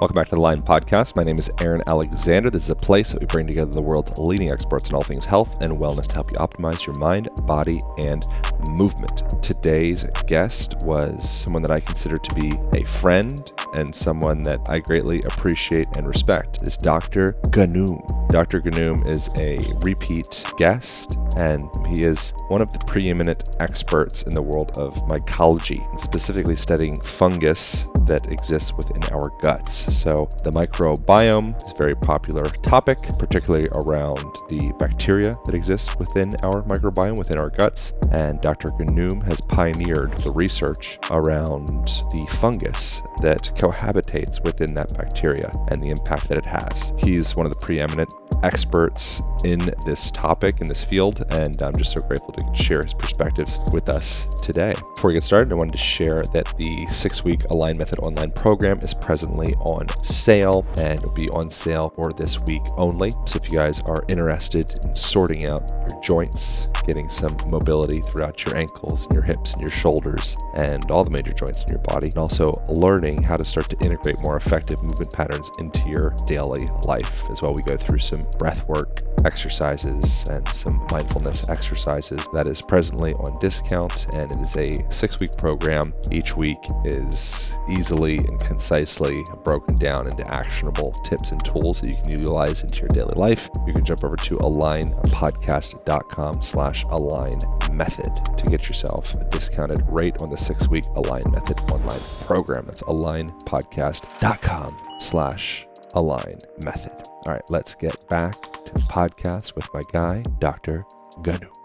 Welcome back to the Align Podcast. My name is Aaron Alexander. This is a place that we bring together the world's leading experts in all things health and wellness to help you optimize your mind, body, and movement. Today's guest was someone that I consider to be a friend and someone that I greatly appreciate and respect. Is Dr. Ghannoum. Dr. Ghannoum is a repeat guest and he is one of the preeminent experts in the world of mycology, specifically studying fungus that exists within our guts. So, the microbiome is a very popular topic, particularly around the bacteria that exist within our microbiome, within our guts. And Dr. Ghannoum has pioneered the research around the fungus that cohabitates within that bacteria and the impact that it has. He's one of the preeminent experts in this topic, in this field, and I'm just so grateful to share his perspectives with us today. Before we get started, I wanted to share that the six week Align Method online program is presently on sale and will be on sale for this week only. So if you guys are interested in sorting out your joints, getting some mobility throughout your ankles and your hips and your shoulders and all the major joints in your body, and also learning how to start to integrate more effective movement patterns into your daily life as well. We go through some breath work exercises and some mindfulness exercises that is presently on discount and it is a six week program each week is easily and concisely broken down into actionable tips and tools that you can utilize into your daily life you can jump over to alignpodcast.com slash align method to get yourself a discounted rate on the six week align method online program that's alignpodcast.com slash align method all right, let's get back to the podcast with my guy, Dr. Ghannoum.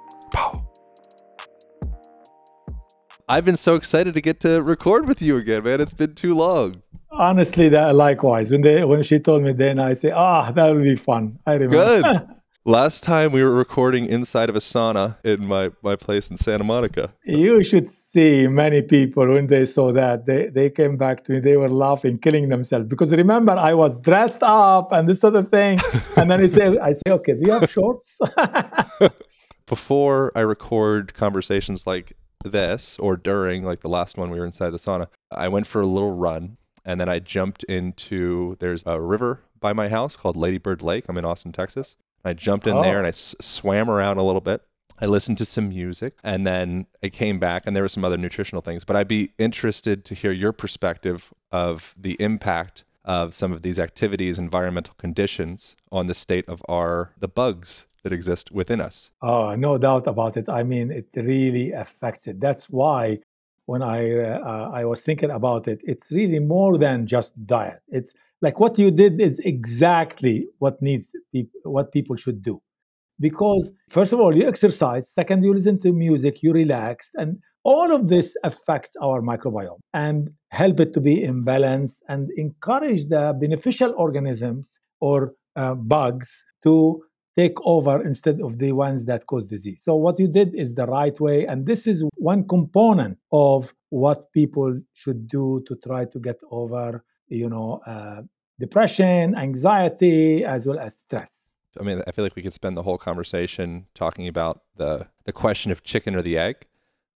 I've been so excited to get to record with you again, man. It's been too long. Honestly, that likewise. When they when she told me then I say, ah, oh, that will be fun. I remember. Good. Last time we were recording inside of a sauna in my, my place in Santa Monica. You should see many people when they saw that. They, they came back to me, they were laughing, killing themselves. Because remember, I was dressed up and this sort of thing. And then I say, I say, okay, do you have shorts? Before I record conversations like this or during, like the last one we were inside the sauna, I went for a little run and then I jumped into, there's a river by my house called Lady Bird Lake. I'm in Austin, Texas I jumped in oh. there and I s- swam around a little bit. I listened to some music and then I came back and there were some other nutritional things. But I'd be interested to hear your perspective of the impact of some of these activities, environmental conditions on the state of our the bugs that exist within us. Oh, no doubt about it. I mean, it really affects it. That's why when I uh, I was thinking about it, it's really more than just diet. It's like what you did is exactly what needs what people should do because first of all you exercise second you listen to music you relax and all of this affects our microbiome and help it to be in balance and encourage the beneficial organisms or uh, bugs to take over instead of the ones that cause disease so what you did is the right way and this is one component of what people should do to try to get over you know, uh, depression, anxiety, as well as stress. I mean, I feel like we could spend the whole conversation talking about the the question of chicken or the egg.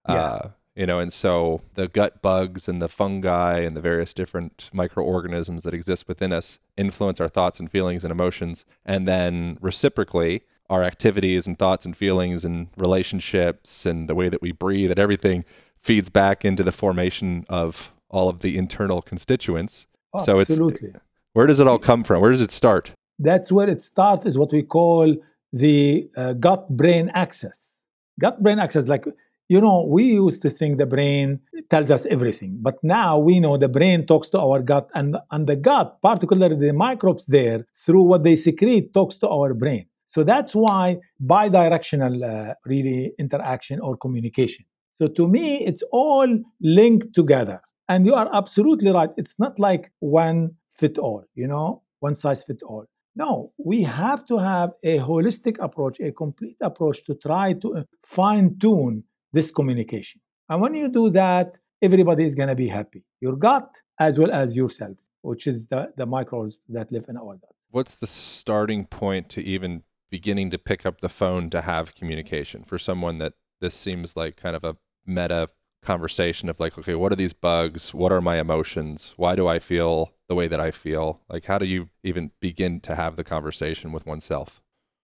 Yeah. Uh, you know, and so the gut bugs and the fungi and the various different microorganisms that exist within us influence our thoughts and feelings and emotions. And then reciprocally, our activities and thoughts and feelings and relationships and the way that we breathe and everything feeds back into the formation of all of the internal constituents Oh, so absolutely. it's where does it all come from? Where does it start? That's where it starts. Is what we call the uh, gut-brain axis. Gut-brain axis, like you know, we used to think the brain tells us everything, but now we know the brain talks to our gut, and and the gut, particularly the microbes there, through what they secrete, talks to our brain. So that's why bidirectional uh, really interaction or communication. So to me, it's all linked together. And you are absolutely right. It's not like one fit all, you know, one size fits all. No, we have to have a holistic approach, a complete approach to try to uh, fine tune this communication. And when you do that, everybody is going to be happy your gut as well as yourself, which is the, the microbes that live in our gut. What's the starting point to even beginning to pick up the phone to have communication for someone that this seems like kind of a meta conversation of like, okay, what are these bugs? What are my emotions? Why do I feel the way that I feel? Like, how do you even begin to have the conversation with oneself?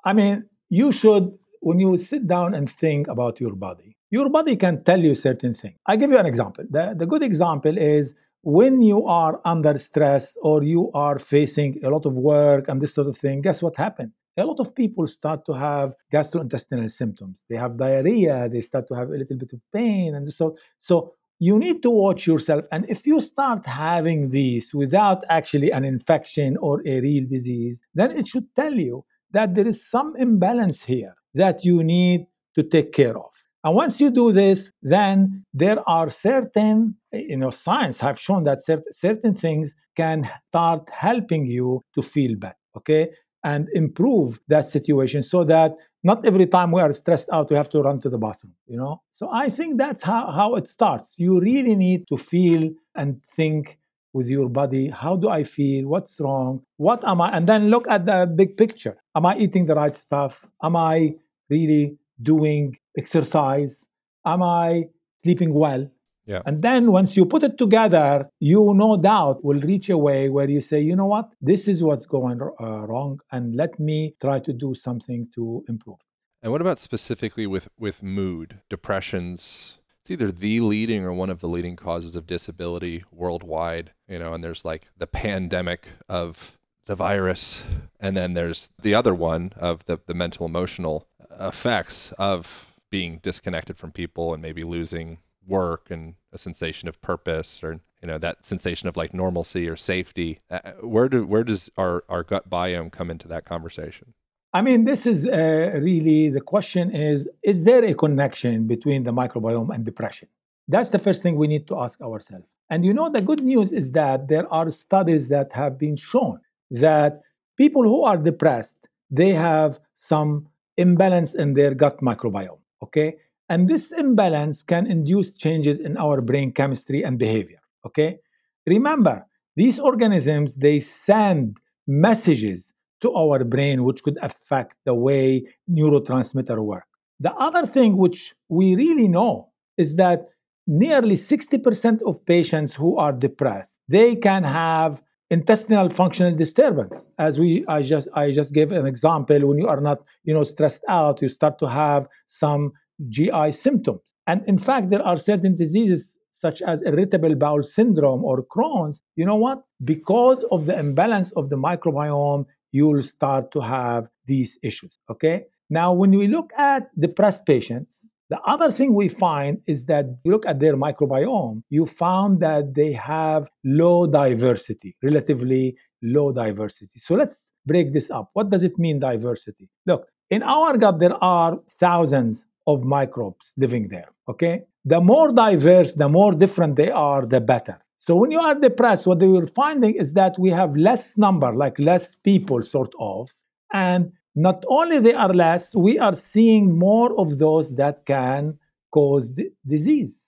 I mean, you should, when you sit down and think about your body, your body can tell you certain things. I give you an example. The, the good example is when you are under stress or you are facing a lot of work and this sort of thing, guess what happened? A lot of people start to have gastrointestinal symptoms. They have diarrhea, they start to have a little bit of pain, and so so you need to watch yourself. And if you start having these without actually an infection or a real disease, then it should tell you that there is some imbalance here that you need to take care of. And once you do this, then there are certain, you know, science have shown that certain things can start helping you to feel better, okay, and improve that situation so that not every time we are stressed out, we have to run to the bathroom, you know? So I think that's how, how it starts. You really need to feel and think with your body how do i feel what's wrong what am i and then look at the big picture am i eating the right stuff am i really doing exercise? Am I sleeping well? Yeah. And then once you put it together, you no doubt will reach a way where you say, you know what, this is what's going uh, wrong, and let me try to do something to improve. And what about specifically with with mood, depressions? It's either the leading or one of the leading causes of disability worldwide. You know, and there's like the pandemic of the virus, and then there's the other one of the the mental emotional effects of being disconnected from people and maybe losing work and a sensation of purpose or you know that sensation of like normalcy or safety uh, where do where does our our gut biome come into that conversation i mean this is uh, really the question is is there a connection between the microbiome and depression? That's the first thing we need to ask ourselves. And you know the good news is that there are studies that have been shown that people who are depressed they have some imbalance in their gut microbiome okay? And this imbalance can induce changes in our brain chemistry and behavior okay? Remember these organisms they send messages to our brain which could affect the way neurotransmitter work. The other thing which we really know is that nearly 60% of patients who are depressed they can have intestinal functional disturbance. As we i just i just gave an example when you are not you know stressed out you start to have some gi symptoms. And in fact there are certain diseases such as irritable bowel syndrome or crohn's. You know what? Because of the imbalance of the microbiome you will start to have these issues okay now when we look at depressed patients the other thing we find is that you look at their microbiome, you found that they have low diversity, relatively low diversity. So let's break this up. What does it mean, diversity? Look, in our gut, there are thousands of microbes living there, okay? The more diverse, the more different they are, the better. So when you are depressed, what we're finding is that we have less number, like less people, sort of, and not only they are less, we are seeing more of those that can cause disease.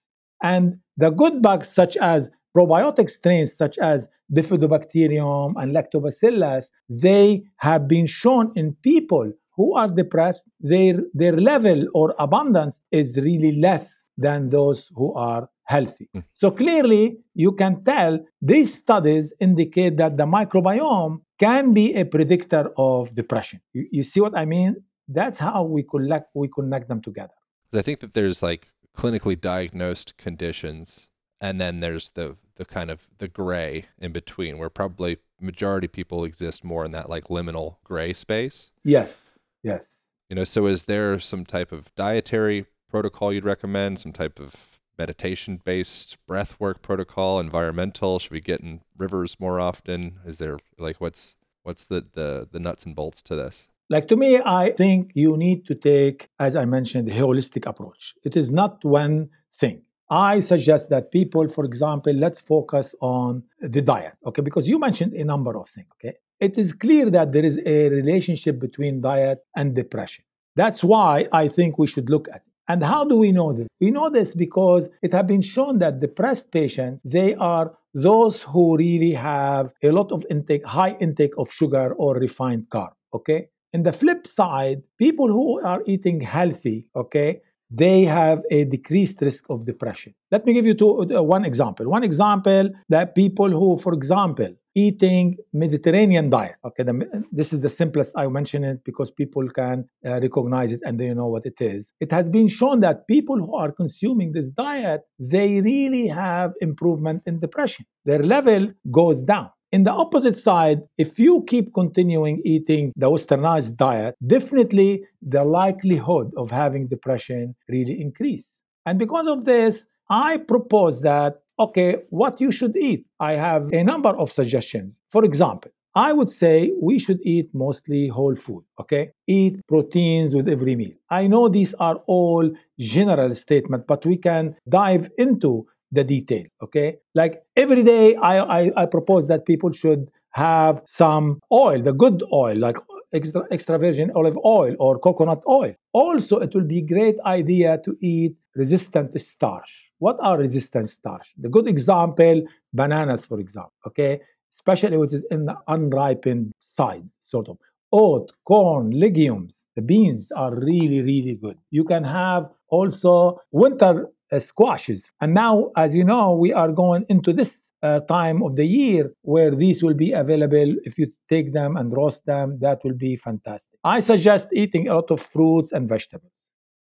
And the good bugs, such as probiotic strains such as bifidobacterium and lactobacillus, they have been shown in people who are depressed, their, their level or abundance is really less than those who are healthy. Mm. So clearly, you can tell these studies indicate that the microbiome can be a predictor of depression. You, you see what I mean? That's how we connect we connect them together. I think that there's like clinically diagnosed conditions, and then there's the the kind of the gray in between, where probably majority people exist more in that like liminal gray space. Yes. Yes. You know, so is there some type of dietary protocol you'd recommend? Some type of meditation based breath work protocol environmental? Should we get in rivers more often? Is there like what's what's the the, the nuts and bolts to this? Like to me i think you need to take as i mentioned a holistic approach. It is not one thing. I suggest that people for example let's focus on the diet okay? Because you mentioned a number of things okay? It is clear that there is a relationship between diet and depression. That's why i think we should look at and how do we know this? We know this because it has been shown that depressed patients, they are those who really have a lot of intake, high intake of sugar or refined carb. Okay. In the flip side, people who are eating healthy, okay, they have a decreased risk of depression. Let me give you two, uh, one example. One example that people who, for example, eating Mediterranean diet. Okay, the, this is the simplest. I mention it because people can uh, recognize it and they know what it is. It has been shown that people who are consuming this diet, they really have improvement in depression. Their level goes down. In the opposite side, if you keep continuing eating the westernized diet, definitely the likelihood of having depression really increase. And because of this, I propose that okay, what you should eat. I have a number of suggestions. For example, I would say we should eat mostly whole food, okay? Eat proteins with every meal. I know these are all general statements, but we can dive into the details, okay? Like every day, I, I, I propose that people should have some oil, the good oil, like extra, extra virgin olive oil or coconut oil. Also, it will be great idea to eat resistant starch. What are resistant starch? The good example, bananas, for example, okay? Especially which is in the unripened side, sort of. Oat, corn, legumes, the beans are really, really good. You can have also winter squashes. And now, as you know, we are going into this uh, time of the year where these will be available. If you take them and roast them, that will be fantastic. I suggest eating a lot of fruits and vegetables.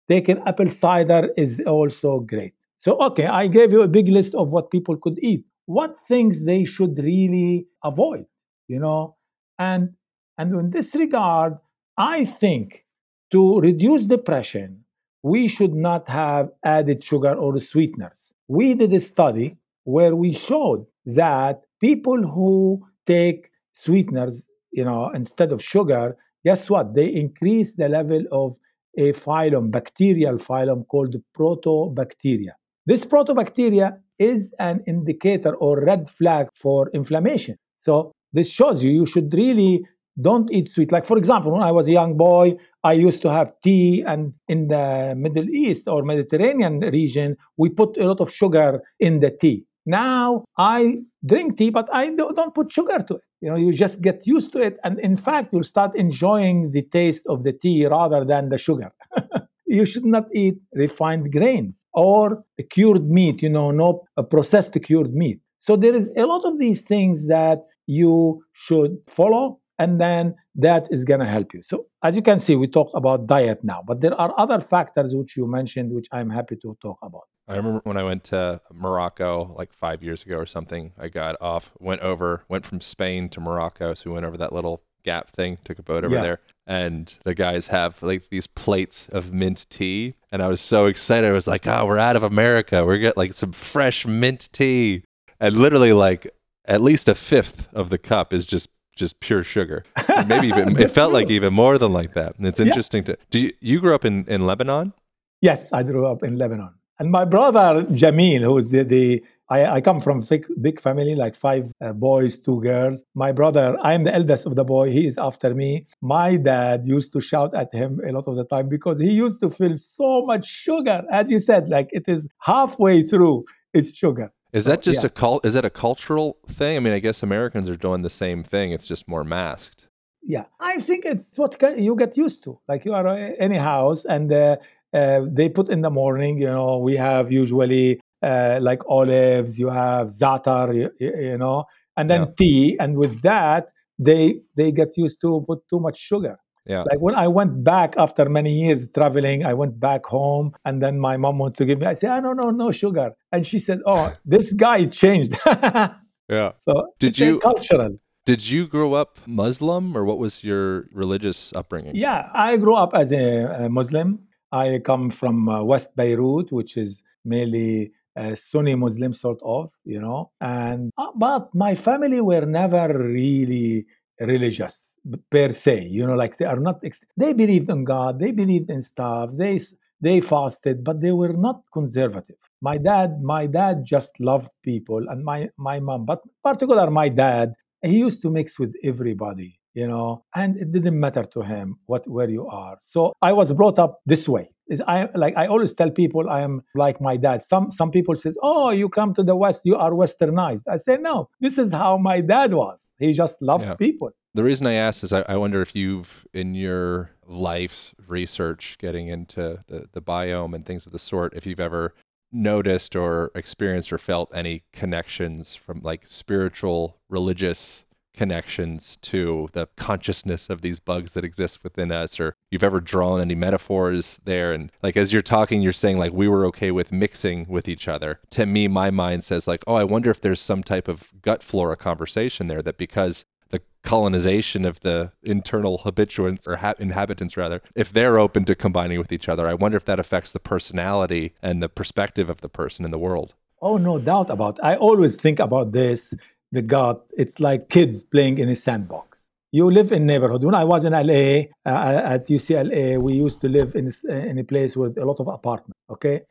Taking apple cider is also great. So, okay, I gave you a big list of what people could eat. What things they should really avoid, you know? And and in this regard, I think to reduce depression, we should not have added sugar or sweeteners. We did a study where we showed that people who take sweeteners, you know, instead of sugar, guess what? They increase the level of a phylum, bacterial phylum called proteobacteria. This proteobacteria is an indicator or red flag for inflammation. So this shows you you should really don't eat sweet. Like for example, when I was a young boy, I used to have tea, and in the Middle East or Mediterranean region, we put a lot of sugar in the tea. Now I drink tea, but I don't put sugar to it. You know, you just get used to it, and in fact, you'll start enjoying the taste of the tea rather than the sugar. you should not eat refined grains or cured meat. You know, no processed cured meat. So there is a lot of these things that you should follow and then that is going to help you. So, as you can see, we talked about diet now, but there are other factors which you mentioned, which I'm happy to talk about. I remember when I went to Morocco like five years ago or something, I got off, went over, went from Spain to Morocco. So we went over that little gap thing, took a boat over yeah. there. And the guys have like these plates of mint tea. And I was so excited. I was like, oh, we're out of America. We're getting like some fresh mint tea. And literally, like, at least a fifth of the cup is just just pure sugar. Maybe even it felt like even more than like that. And it's interesting yeah. to. Do you, you grew up in in Lebanon? Yes, I grew up in Lebanon, and my brother Jamil, who's the, the I, I, come from big big family, like five uh, boys, two girls. My brother, I am the eldest of the boy. He is after me. My dad used to shout at him a lot of the time because he used to feel so much sugar. As you said, like it is halfway through, it's sugar. Is so, that just yeah. a cult? Is that a cultural thing? I mean, I guess Americans are doing the same thing. It's just more masked. Yeah, I think it's what you get used to. Like you are uh, any house, and uh, uh, they put in the morning. You know, we have usually uh, like olives. You have zatar. You, you know, and then yeah. tea. And with that, they they get used to put too much sugar. Yeah. Like when I went back after many years traveling, I went back home and then my mom wanted to give me, I said, I oh, no, no, no sugar. And she said, oh, this guy changed. yeah. So did you cultural. Did you grow up Muslim or what was your religious upbringing? Yeah, I grew up as a, a Muslim. I come from uh, West Beirut, which is mainly a Sunni Muslim sort of, you know. And uh, but my family were never really religious per se you know like they are not they believed in god they believed in stuff they they fasted but they were not conservative. My dad my dad just loved people and my my mom but particular my dad he used to mix with everybody you know and it didn't matter to him what where you are so i was brought up this way is I like I always tell people I am like my dad. Some some people say, "Oh, you come to the West, you are westernized." I say, "No, this is how my dad was. He just loved yeah. people." The reason I ask is I, I, wonder if you've, in your life's research, getting into the, the biome and things of the sort, if you've ever noticed or experienced or felt any connections from like spiritual, religious connections to the consciousness of these bugs that exist within us or you've ever drawn any metaphors there and like as you're talking you're saying like we were okay with mixing with each other to me my mind says like oh i wonder if there's some type of gut flora conversation there that because the colonization of the internal habituants or ha- inhabitants rather if they're open to combining with each other i wonder if that affects the personality and the perspective of the person in the world oh no doubt about it. i always think about this the gut it's like kids playing in a sandbox you live in neighborhood when i was in la uh, at ucla we used to live in, in a place with a lot of apartments okay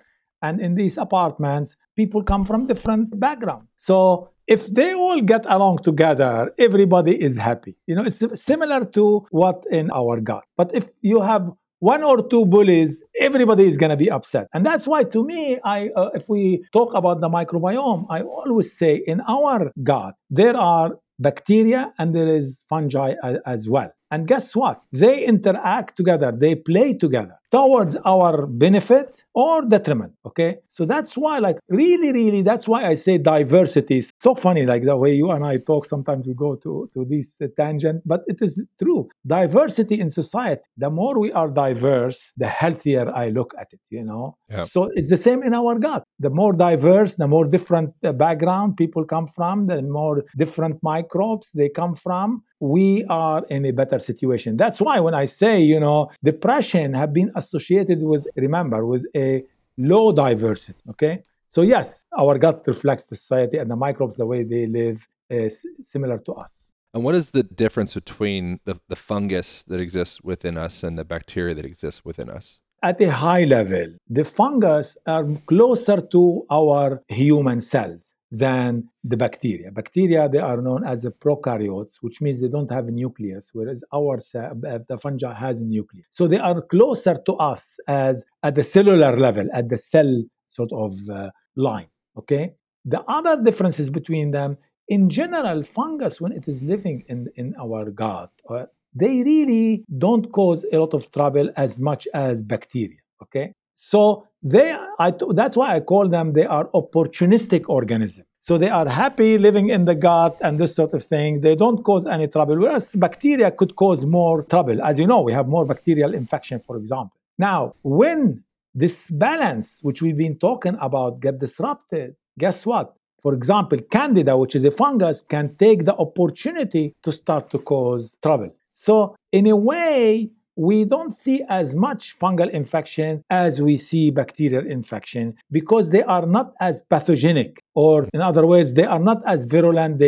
and in these apartments people come from different backgrounds so if they all get along together, everybody is happy. You know, it's similar to what in our gut. But if you have one or two bullies, everybody is going to be upset. And that's why, to me, I, uh, if we talk about the microbiome, I always say in our gut, there are bacteria and there is fungi as well. And guess what? They interact together, they play together towards our benefit or detriment. Okay. So that's why, like, really, really, that's why I say diversity is so funny. Like the way you and I talk, sometimes we go to, to this tangent, but it is true. Diversity in society, the more we are diverse, the healthier I look at it, you know? Yeah. So it's the same in our gut. The more diverse, the more different uh, background people come from, the more different microbes they come from, we are in a better situation. That's why when I say, you know, depression have been associated with, remember, with a low diversity. Okay. So, yes, our gut reflects the society and the microbes, the way they live, uh, is similar to us. And what is the difference between the, the fungus that exists within us and the bacteria that exists within us? At a high level, the fungus are closer to our human cells than the bacteria. Bacteria, they are known as the prokaryotes, which means they don't have a nucleus, whereas our uh, the fungi has a nucleus. So they are closer to us as at the cellular level, at the cell sort of uh, line. Okay. The other differences between them, in general, fungus when it is living in in our gut, uh, they really don't cause a lot of trouble as much as bacteria. Okay. So they, I, that's why I call them, they are opportunistic organisms. So they are happy living in the gut and this sort of thing. They don't cause any trouble. Whereas bacteria could cause more trouble. As you know, we have more bacterial infection, for example. Now, when this balance, which we've been talking about, get disrupted, guess what? For example, candida, which is a fungus, can take the opportunity to start to cause trouble. So, in a way, we don't see as much fungal infection as we see bacterial infection because they are not as pathogenic, or in other words, they are not as virulent.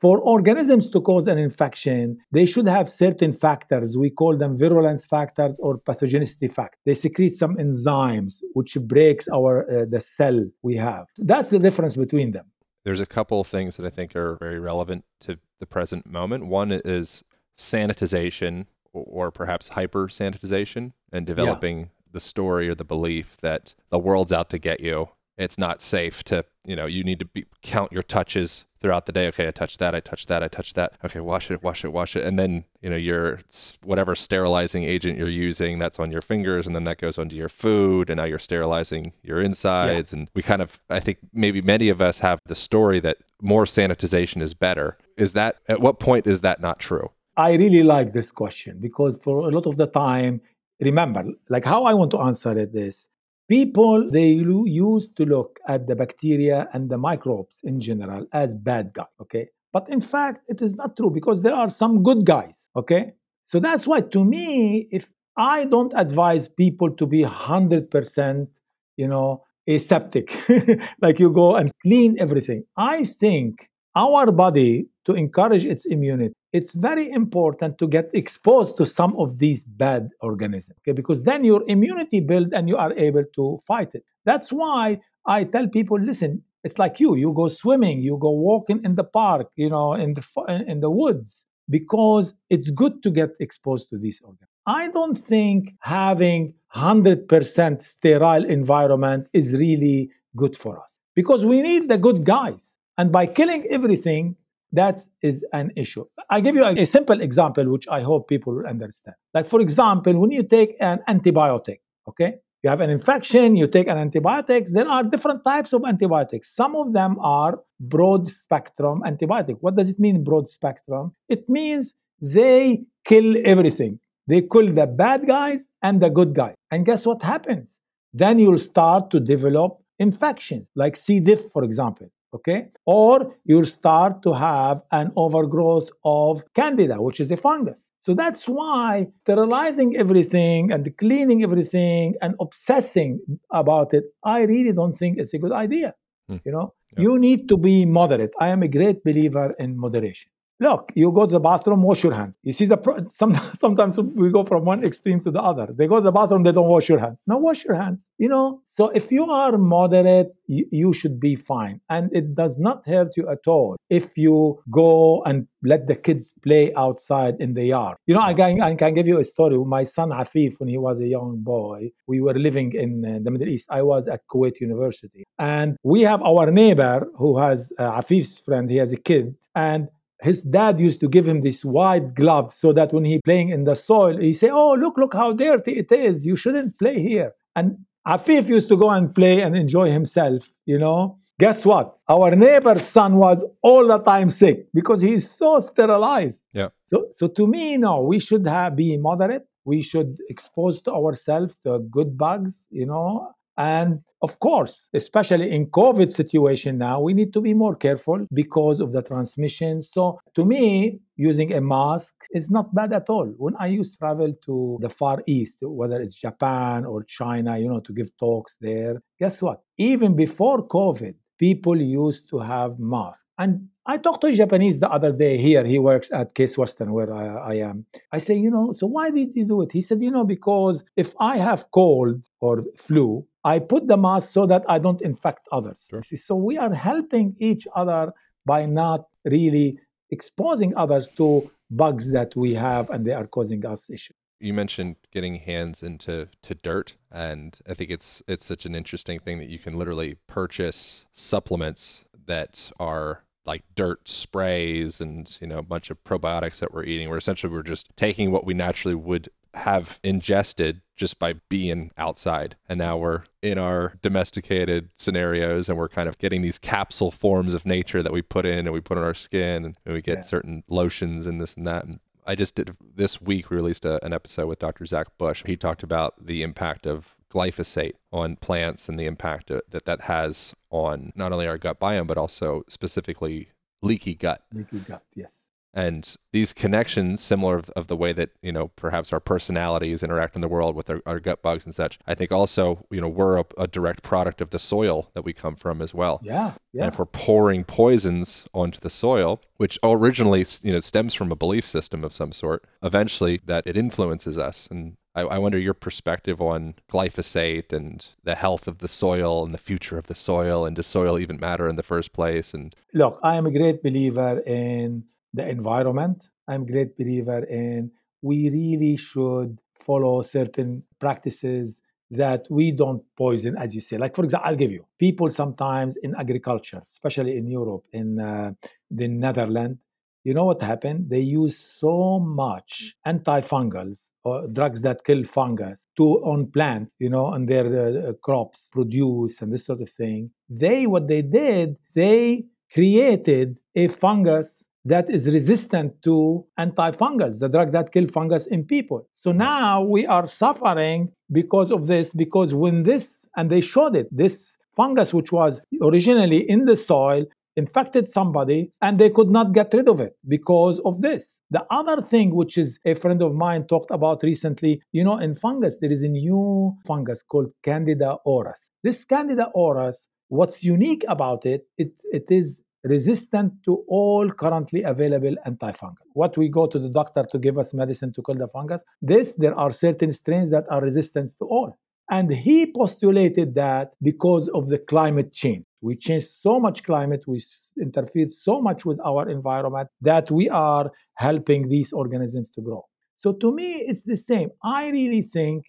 For organisms to cause an infection, they should have certain factors. We call them virulence factors or pathogenicity factors. They secrete some enzymes which breaks our uh, the cell we have. That's the difference between them. There's a couple of things that I think are very relevant to the present moment. One is sanitization or perhaps hyper sanitization and developing yeah. the story or the belief that the world's out to get you. It's not safe to, you know, you need to be, count your touches throughout the day. Okay, I touched that, I touched that, I touched that. Okay, wash it, wash it, wash it. And then, you know, your whatever sterilizing agent you're using, that's on your fingers, and then that goes onto your food, and now you're sterilizing your insides. Yeah. And we kind of, I think maybe many of us have the story that more sanitization is better. Is that, at what point is that not true? I really like this question because for a lot of the time, remember, like how I want to answer it is people they used to look at the bacteria and the microbes in general as bad guys, okay? But in fact, it is not true because there are some good guys, okay? So that's why to me, if I don't advise people to be 100%, you know, aseptic, like you go and clean everything. I think our body to encourage its immunity it's very important to get exposed to some of these bad organisms okay? because then your immunity build and you are able to fight it. That's why i tell people listen it's like you. You go swimming you go walking in the park you know in the in the woods because it's good to get exposed to these organisms i don't think having 100% sterile environment is really good for us because we need the good guys. And by killing everything that is an issue. I give you a, a, simple example, which I hope people will understand. Like, for example, when you take an antibiotic, okay, You have an infection, you take an antibiotics. There are different types of antibiotics. Some of them are broad spectrum antibiotic. What does it mean, broad spectrum? It means they kill everything. They kill the bad guys and the good guys. And guess what happens? Then you'll start to develop infections like C. diff, for example okay? Or you'll start to have an overgrowth of candida, which is a fungus. So that's why sterilizing everything and cleaning everything and obsessing about it, I really don't think it's a good idea. Mm. You know, yeah. you need to be moderate. I am a great believer in moderation. Look, you go to the bathroom, wash your hands. You see, the sometimes, sometimes we go from one extreme to the other. They go to the bathroom, they don't wash your hands. Now wash your hands. You know, so if you are moderate, you, you should be fine, and it does not hurt you at all if you go and let the kids play outside in the yard. You know, I can, I can give you a story. My son Afif, when he was a young boy, we were living in uh, the Middle East. I was at Kuwait University, and we have our neighbor who has uh, Afif's friend. He has a kid, and his dad used to give him this white glove so that when he playing in the soil, he say, "Oh, look, look how dirty it is. You shouldn't play here." And Afif used to go and play and enjoy himself. You know, guess what? Our neighbor's son was all the time sick because he's so sterilized. Yeah. So, so to me, no, we should have be moderate. We should expose to ourselves to good bugs. You know, and of course, especially in COVID situation now, we need to be more careful because of the transmission. So to me, using a mask is not bad at all. When I used to travel to the Far East, whether it's Japan or China, you know, to give talks there, guess what? Even before COVID, people used to have masks. And I talked to a Japanese the other day here. He works at Case Western, where I, I, am. I say, you know, so why did you do it? He said, you know, because if I have cold or flu, I put the mask so that I don't infect others. Sure. So we are helping each other by not really exposing others to bugs that we have and they are causing us issues you mentioned getting hands into to dirt and i think it's it's such an interesting thing that you can literally purchase supplements that are like dirt sprays and you know a bunch of probiotics that we're eating where essentially we're just taking what we naturally would have ingested just by being outside. And now we're in our domesticated scenarios and we're kind of getting these capsule forms of nature that we put in and we put on our skin and we get yeah. certain lotions and this and that. And I just did this week we released a, an episode with Dr. Zach Bush. He talked about the impact of glyphosate on plants and the impact that that has on not only our gut biome but also specifically leaky gut. Leaky gut, yes and these connections similar of, of, the way that you know perhaps our personalities interact in the world with our, our gut bugs and such i think also you know we're a, a, direct product of the soil that we come from as well. Yeah, yeah. And if we're pouring poisons onto the soil which originally you know stems from a belief system of some sort eventually that it influences us. And I, I wonder your perspective on glyphosate and the health of the soil and the future of the soil and does soil even matter in the first place? And look i am a great believer in the environment. I'm a great believer in we really should follow certain practices that we don't poison, as you say. Like, for example, I'll give you people sometimes in agriculture, especially in Europe, in uh, the Netherlands, you know what happened? They use so much antifungals or drugs that kill fungus to on plants, you know, on their uh, crops produce and this sort of thing. They, what they did, they created a fungus that is resistant to antifungals, the drug that kill fungus in people. So now we are suffering because of this, because when this, and they showed it, this fungus, which was originally in the soil, infected somebody and they could not get rid of it because of this. The other thing, which is a friend of mine talked about recently, you know, in fungus, there is a new fungus called Candida auris. This Candida auris, what's unique about it, it, it is resistant to all currently available antifungal. What we go to the doctor to give us medicine to kill the fungus, this, there are certain strains that are resistant to all. And he postulated that because of the climate change. We changed so much climate, we interfered so much with our environment that we are helping these organisms to grow. So to me, it's the same. I really think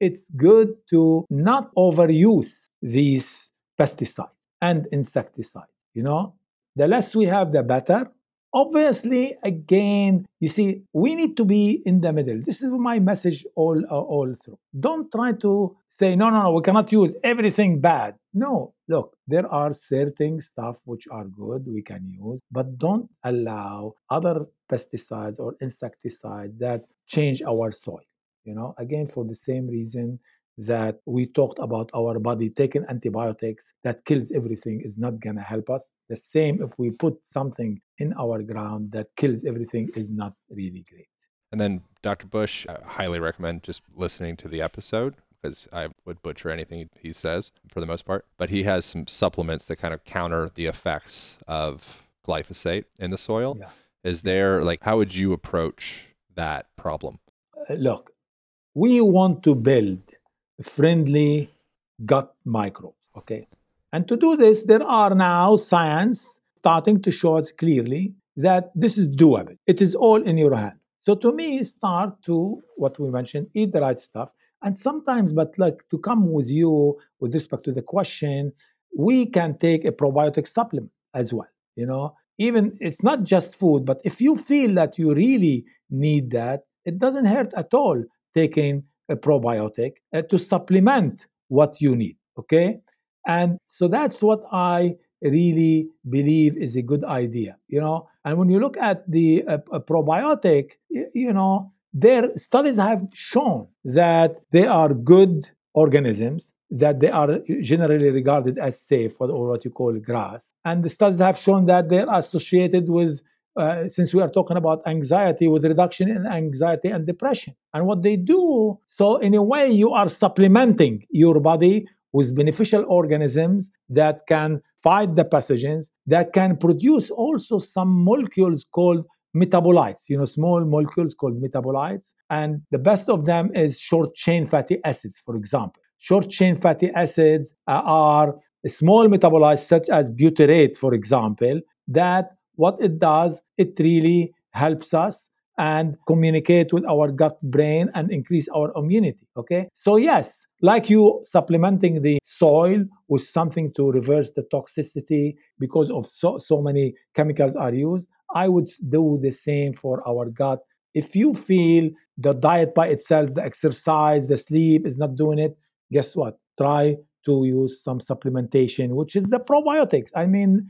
it's good to not overuse these pesticides and insecticides. You know, the less we have, the better. Obviously, again, you see, we need to be in the middle. This is my message all uh, all through. Don't try to say no, no, no. We cannot use everything bad. No, look, there are certain stuff which are good we can use, but don't allow other pesticides or insecticides that change our soil. You know, again, for the same reason that we talked about our body taking antibiotics that kills everything is not going to help us. The same if we put something in our ground that kills everything is not really great. And then Dr. Bush, I highly recommend just listening to the episode because I would butcher anything he says for the most part. But he has some supplements that kind of counter the effects of glyphosate in the soil. Yeah. Is there like how would you approach that problem? Uh, look, we want to build friendly gut microbes. Okay. And to do this, there are now science starting to show us clearly that this is doable. It is all in your hand. So to me, start to what we mentioned, eat the right stuff. And sometimes, but like to come with you with respect to the question, we can take a probiotic supplement as well. You know, even it's not just food, but if you feel that you really need that, it doesn't hurt at all taking a probiotic uh, to supplement what you need. Okay. And so that's what I really believe is a good idea, you know. And when you look at the uh, probiotic, you know, their studies have shown that they are good organisms, that they are generally regarded as safe, or what you call GRAS And the studies have shown that they're associated with uh, since we are talking about anxiety with reduction in anxiety and depression. And what they do so in a way you are supplementing your body with beneficial organisms that can fight the pathogens that can produce also some molecules called metabolites you know small molecules called metabolites. And the best of them is short chain fatty acids for example. Short chain fatty acids uh, are small metabolites such as butyrate for example that what it does, it really helps us and communicate with our gut brain and increase our immunity. Okay. So, yes, like you supplementing the soil with something to reverse the toxicity because of so, so many chemicals are used, I would do the same for our gut. If you feel the diet by itself, the exercise, the sleep is not doing it, guess what? Try to use some supplementation, which is the probiotics. I mean,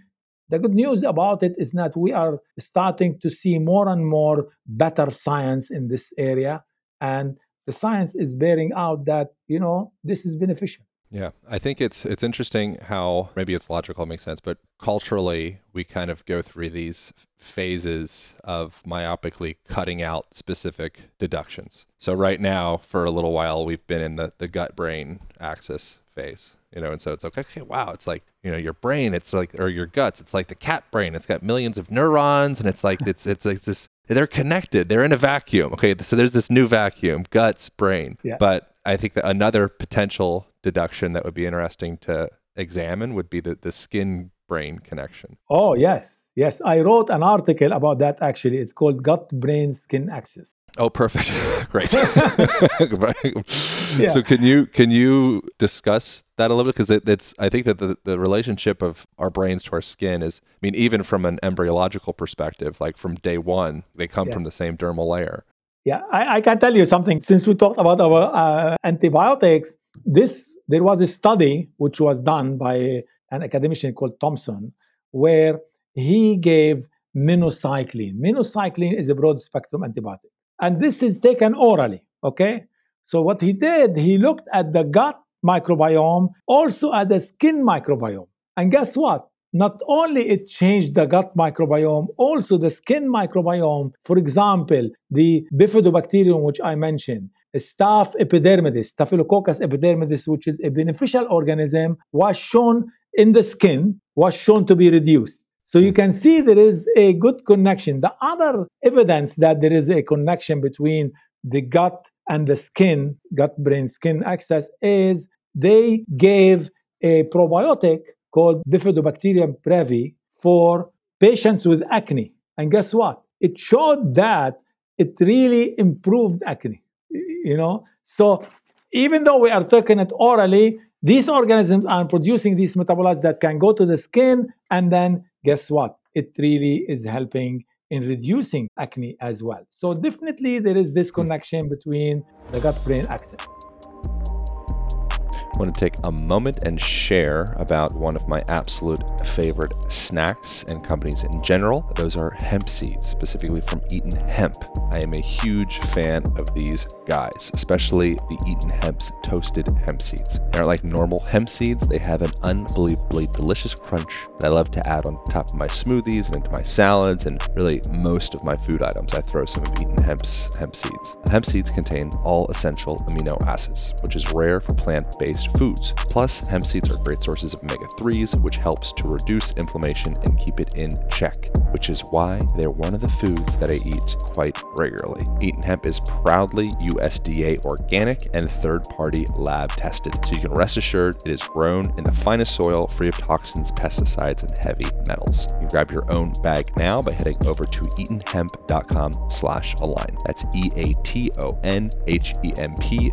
the good news about it is that we are starting to see more and more better science in this area. And the science is bearing out that, you know, this is beneficial. Yeah, I think it's it's interesting how maybe it's logical, it makes sense, but culturally we kind of go through these phases of myopically cutting out specific deductions. So right now, for a little while, we've been in the the gut brain axis phase, you know, and so it's like, okay, wow, it's like you know your brain, it's like or your guts, it's like the cat brain. It's got millions of neurons, and it's like it's it's like this. They're connected. They're in a vacuum. Okay, so there's this new vacuum, guts, brain. Yeah. But I think that another potential deduction that would be interesting to examine would be the the skin brain connection. Oh yes. Yes, I wrote an article about that actually. It's called Gut Brain Skin Axis. Oh, perfect. Great. yeah. So can you can you discuss that a little bit because it, it's I think that the, the relationship of our brains to our skin is I mean even from an embryological perspective like from day one they come yeah. from the same dermal layer. Yeah, I, I, can tell you something. Since we talked about our uh, antibiotics, this there was a study which was done by an academician called Thompson, where he gave minocycline. Minocycline is a broad spectrum antibiotic and this is taken orally. Okay. So what he did, he looked at the gut microbiome, also at the skin microbiome. And guess what? Not only it changed the gut microbiome, also the skin microbiome. For example, the bifidobacterium, which I mentioned, Staph epidermidis, Staphylococcus epidermidis, which is a beneficial organism, was shown in the skin, was shown to be reduced. So you can see there is a good connection. The other evidence that there is a connection between the gut and the skin, gut brain skin axis, is they gave a probiotic called Bifidobacterium breve for patients with acne. And guess what? It showed that it really improved acne. You know, so even though we are taking it orally, these organisms are producing these metabolites that can go to the skin and then guess what? It really is helping in reducing acne as well. So definitely there is this hmm. connection between the gut brain axis. Want to take a moment and share about one of my absolute favorite snacks and companies in general. Those are hemp seeds, specifically from Eaton Hemp. I am a huge fan of these guys, especially the Eaton Hemp's toasted hemp seeds. They aren't like normal hemp seeds, they have an unbelievably delicious crunch that I love to add on top of my smoothies and into my salads and really most of my food items. I throw some of Eaton Hemp's hemp seeds. Hemp seeds contain all essential amino acids, which is rare for plant based foods. Plus, hemp seeds are great sources of omega 3s, which helps to reduce inflammation and keep it in check, which is why they're one of the foods that I eat quite regularly. Eaton Hemp is proudly USDA organic and third party lab tested, so you can rest assured it is grown in the finest soil free of toxins, pesticides, and heavy metals. You can grab your own bag now by heading over to eatonhemp.com slash align. That's E-A-T-O-N-H-E-M-P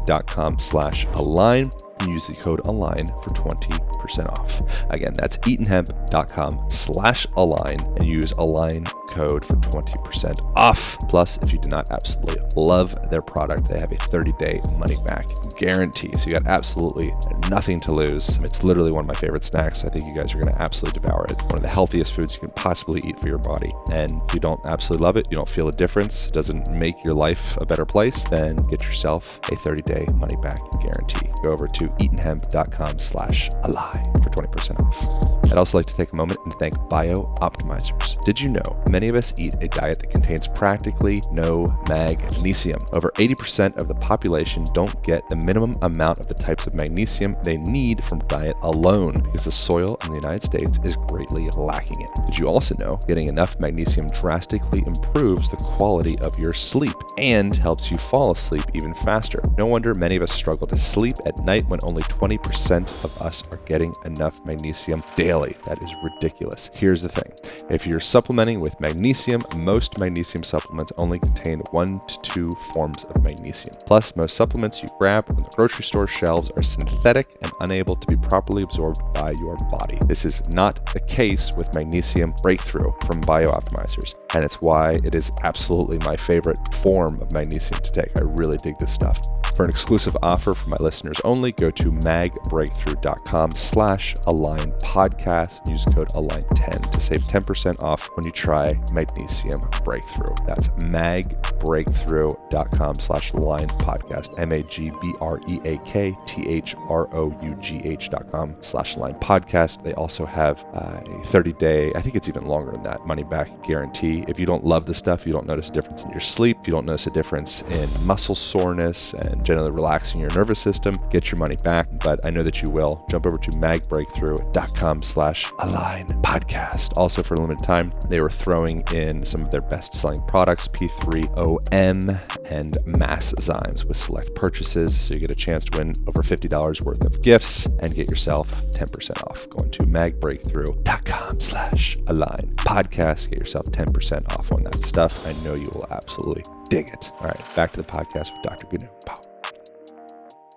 dot com slash align and use the code ALIGN for 20% off. Again, that's eatonhemp.com slash align and use align code for 20% off. Plus, if you do not absolutely love their product, they have a 30 day money back guarantee. So you got absolutely nothing to lose. It's literally one of my favorite snacks. I think you guys are going to absolutely devour it. One of the healthiest foods you can possibly eat for your body. And if you don't absolutely love it, you don't feel a difference, it doesn't make your life a better place, then get yourself a 30 day money back guarantee. Go over to eatonhemp.com slash align for 20% off. I'd also like to take a moment and thank Bio Optimizers. Did you know many of us eat a diet that contains practically no magnesium? Over 80% of the population don't get the minimum amount of the types of magnesium they need from diet alone because the soil in the United States is greatly lacking it. Did you also know getting enough magnesium drastically improves the quality of your sleep and helps you fall asleep even faster? No wonder many of us struggle to sleep at night when only 20% of us are getting enough magnesium daily daily. That is ridiculous. Here's the thing if you're supplementing with magnesium, most magnesium supplements only contain one to two forms of magnesium. Plus, most supplements you grab from the grocery store shelves are synthetic and unable to be properly absorbed by your body. This is not the case with Magnesium Breakthrough from BioOptimizers, and it's why it is absolutely my favorite form of magnesium to take. I really dig this stuff. For an exclusive offer for my listeners only, go to magbreakthrough.com slash align podcast. Use code align10 to save 10% off when you try Magnesium Breakthrough. That's magbreakthrough.com slash align podcast, M-A-G-B-R-E-A-K-T-H-R-O-U-G-H dot com slash align podcast. They also have uh, a 30 day, I think it's even longer than that, money back guarantee. If you don't love the stuff, you don't notice a difference in your sleep, you don't notice a difference in muscle soreness and generally relaxing your nervous system, get your money back. But I know that you will. Jump over to magbreakthrough.com slash align podcast. Also for a limited time, they were throwing in some of their best selling products, P3OM and Masszymes with select purchases. So you get a chance to win over $50 worth of gifts and get yourself 10% off. Going to magbreakthrough.com slash align podcast. Get yourself 10% off on that stuff. I know you will absolutely dig it. All right, back to the podcast with Dr. Ghannoum.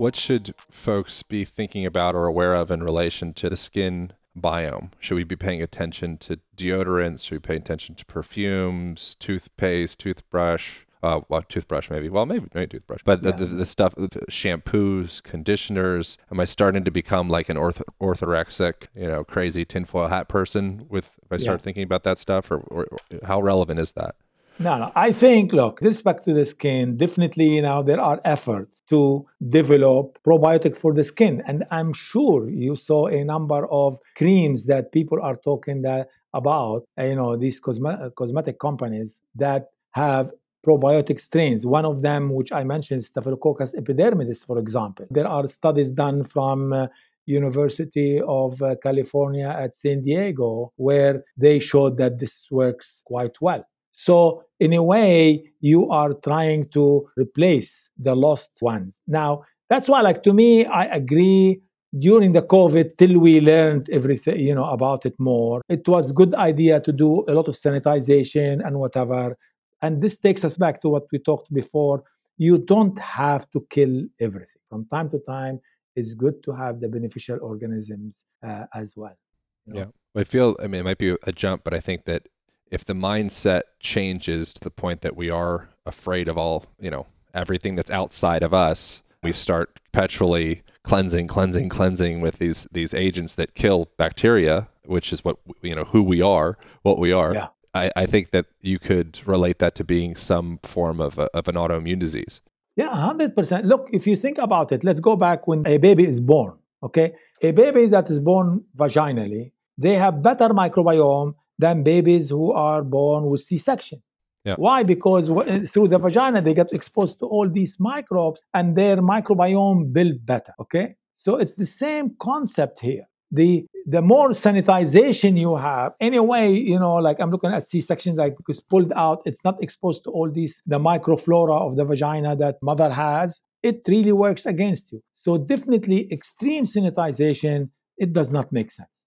What should folks be thinking about or aware of in relation to the skin biome? Should we be paying attention to deodorants? Should we pay attention to perfumes, toothpaste, toothbrush? Uh, well, toothbrush maybe. Well, maybe maybe toothbrush. But yeah. the, the, the, stuff, the shampoos, conditioners. Am I starting to become like an orth- orthorexic, you know, crazy tinfoil hat person? With if I start yeah. thinking about that stuff, or, or, or how relevant is that? No, no. I think, look, respect to the skin, definitely now there are efforts to develop probiotic for the skin. And I'm sure you saw a number of creams that people are talking that, about, uh, you know, these cosme- uh, cosmetic companies that have probiotic strains. One of them, which I mentioned, Staphylococcus epidermidis, for example. There are studies done from uh, University of uh, California at San Diego where they showed that this works quite well. So, in a way, you are trying to replace the lost ones. Now, that's why, like, to me, I agree during the covid till we learned everything you know about it more it was good idea to do a lot of sanitization and whatever and this takes us back to what we talked before you don't have to kill everything from time to time it's good to have the beneficial organisms uh, as well you know? yeah i feel i mean it might be a jump but i think that if the mindset changes to the point that we are afraid of all, you know, everything that's outside of us, we start perpetually cleansing, cleansing, cleansing with these these agents that kill bacteria, which is what you know who we are, what we are. Yeah. I, I think that you could relate that to being some form of, a, of an autoimmune disease. Yeah, 100%. Look, if you think about it, let's go back when a baby is born, okay? A baby that is born vaginally, they have better microbiome than babies who are born with C-section. Yeah. Why? Because w- eh, through the vagina, they get exposed to all these microbes and their microbiome build better, okay? So it's the same concept here. The the more sanitization you have, anyway, you know, like I'm looking at C-section, like because pulled out, it's not exposed to all these the microflora of the vagina that mother has. It really works against you. So definitely, extreme sanitization, it does not make sense.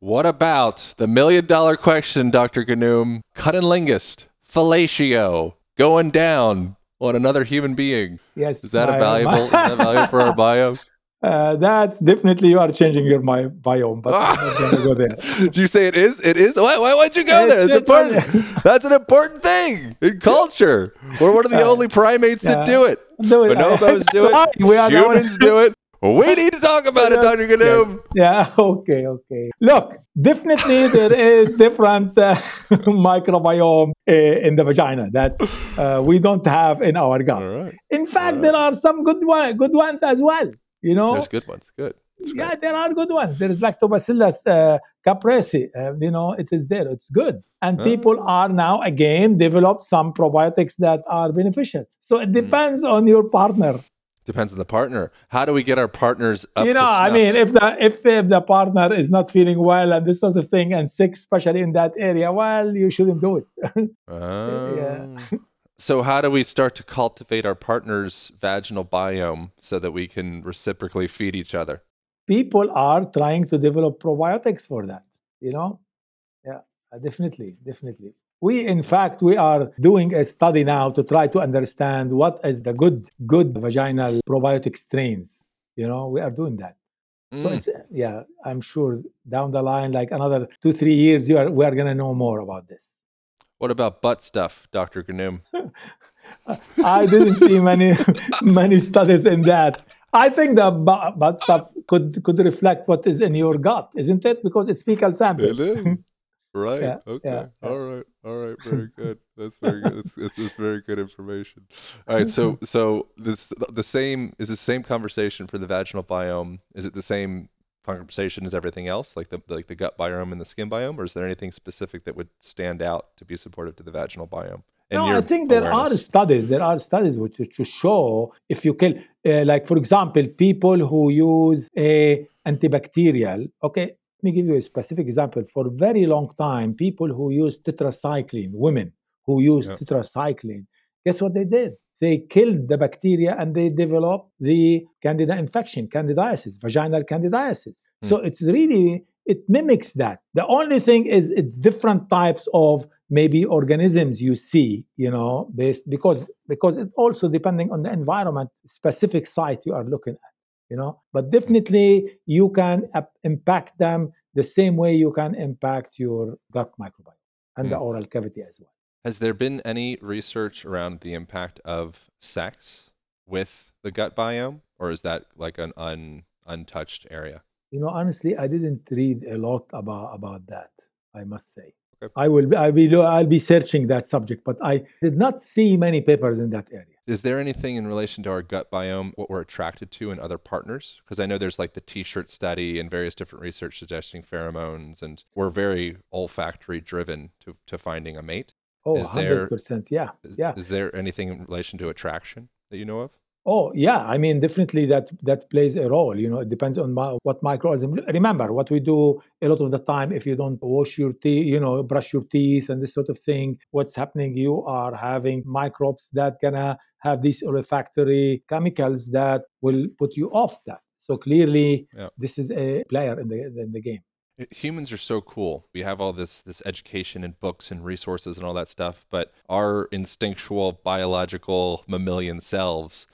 What about the million dollar question, Dr. Ghannoum? Cunnilingus, fellatio, going down on another human being. Yes, Is that a valuable? my- is that valuable for our bio? Uh, that's definitely you are changing your my biome, but I'm not gonna go there. Did you say it is? It is. Why? Why would you go It's- there? It's important. That's an important thing in culture. We're one of the Uh, only primates that do it. Do it. Bonobos do it. Sorry, we are the only- Humans do it. We need to talk about it, Dr. Ghannoum. Yeah, okay, okay. Look, definitely there is different uh, microbiome uh, in the vagina that uh, we don't have in our gut. Right. In fact, All there are some good one, good ones as well. You know, There's good ones. Good. Yeah, there are good ones. There is Lactobacillus uh, caprese. Uh, you know, it is there. It's good, and Ah. people are now again develop some probiotics that are beneficial. So Hmm. it depends on your partner. Depends on the partner. How do we get our partners up you know, I mean, if the if, if the partner is not feeling well and this sort of thing, and sick, especially in that area, well, you shouldn't do it. Oh. So, how do we start to cultivate our partner's vaginal biome so that we can reciprocally feed each other? People are trying to develop probiotics for that. You know, yeah, definitely, definitely. We, in fact, we are doing a study now to try to understand what is the good, good vaginal probiotic strains. You know, we are doing that. So Mm. it's yeah, I'm sure down the line, like another two, three years, you are we are gonna know more about this. What about butt stuff, Dr. Ghannoum? I didn't see many many studies in that. I think the butt stuff could could reflect what is in your gut, isn't it? Because it's fecal sample. Right. Yeah, okay. yeah. All right. All right. Very good. That's very good. It's, it's, it's very good information. All right. So so this the same is the same conversation for the vaginal biome. Is it the same conversation as everything else, like the like the gut biome and the skin biome, or is there anything specific that would stand out to be supportive to the vaginal biome? No, I think there are studies. There are studies which to show if you kill, uh, like for example, people who use a antibacterial. Okay, let me give you a specific example. For a very long time, people who use tetracycline, women who use Yeah. tetracycline, guess what they did? They killed the bacteria and they developed the candida infection, candidiasis, vaginal candidiasis. So hmm. it's really it mimics that. The only thing is it's different types of maybe organisms you see, you know, based because because it's also depending on the environment, specific site you are looking at, you know. But definitely you can impact them the same way you can impact your gut microbiome and the Hmm. oral cavity as well. Has there been any research around the impact of sex with the gut biome, or is that like an un, untouched area? You know, honestly, I didn't read a lot about about that. I must say. Okay. I will. I will. I'll be searching that subject, but I did not see many papers in that area. Is there anything in relation to our gut biome, what we're attracted to in other partners? Because I know there's like the T-shirt study and various different research suggesting pheromones, and we're very olfactory driven to, to finding a mate. Oh, Is there- 100%. Yeah. Is, Yeah. is there anything in relation to attraction that you know of? Oh, yeah. I mean, definitely that that plays a role. You know, it depends on my, what microorganism. Remember, what we do a lot of the time, if you don't wash your teeth, you know, brush your teeth and this sort of thing, what's happening? You are having microbes that gonna have these olfactory chemicals that will put you off that. So clearly, Yeah. this is a player in the in the game. humans are so cool we have all this this education and books and resources and all that stuff but our instinctual biological mammalian selves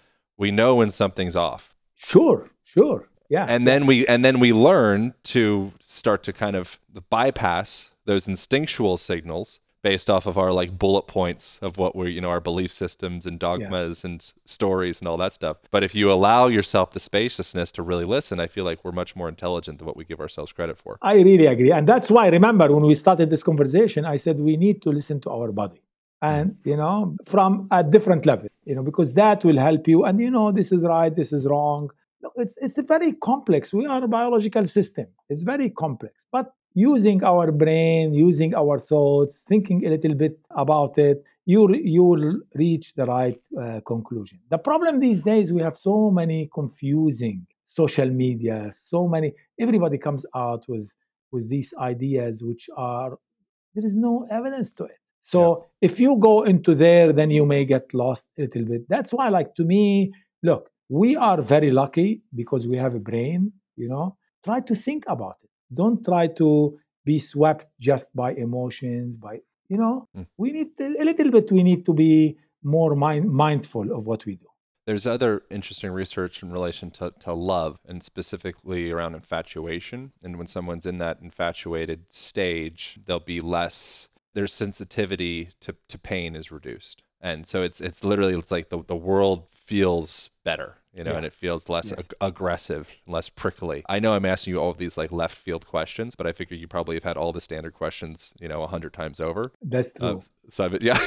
we know when something's off Sure, sure. Yeah. and then we and then we learn to start to kind of bypass those instinctual signals based off of our like bullet points of what we're, you know, our belief systems and dogmas yeah. and stories and all that stuff. But if you allow yourself the spaciousness to really listen, I feel like we're much more intelligent than what we give ourselves credit for. I really agree. And that's why, remember, when we started this conversation, I said we need to listen to our body hmm. and you know from a different level you know because that will help you and you know this is right this is wrong it's it's a very complex we are a biological system it's very complex but using our brain using our thoughts thinking a little bit about it you you will reach the right uh, conclusion the problem these days we have so many confusing social media so many everybody comes out with with these ideas which are there is no evidence to it so yeah. if you go into there, then you may get lost a little bit. That's why, like to me, look, we are very lucky because we have a brain, you know. Try to think about it. Don't try to be swept just by emotions, by you know, mm. we need a little bit we need to be more mind, mindful of what we do. There's other interesting research in relation to, to love and specifically around infatuation. And when someone's in that infatuated stage, they'll be less their sensitivity to, to pain is reduced. And so it's it's literally it's like the, the world feels better, you know, yeah. and it feels less yes. ag- aggressive, less prickly. I know I'm asking you all of these like left field questions, but I figure you probably have had all the standard questions, you know, a hundred times over. That's true. Um, so I'm, yeah,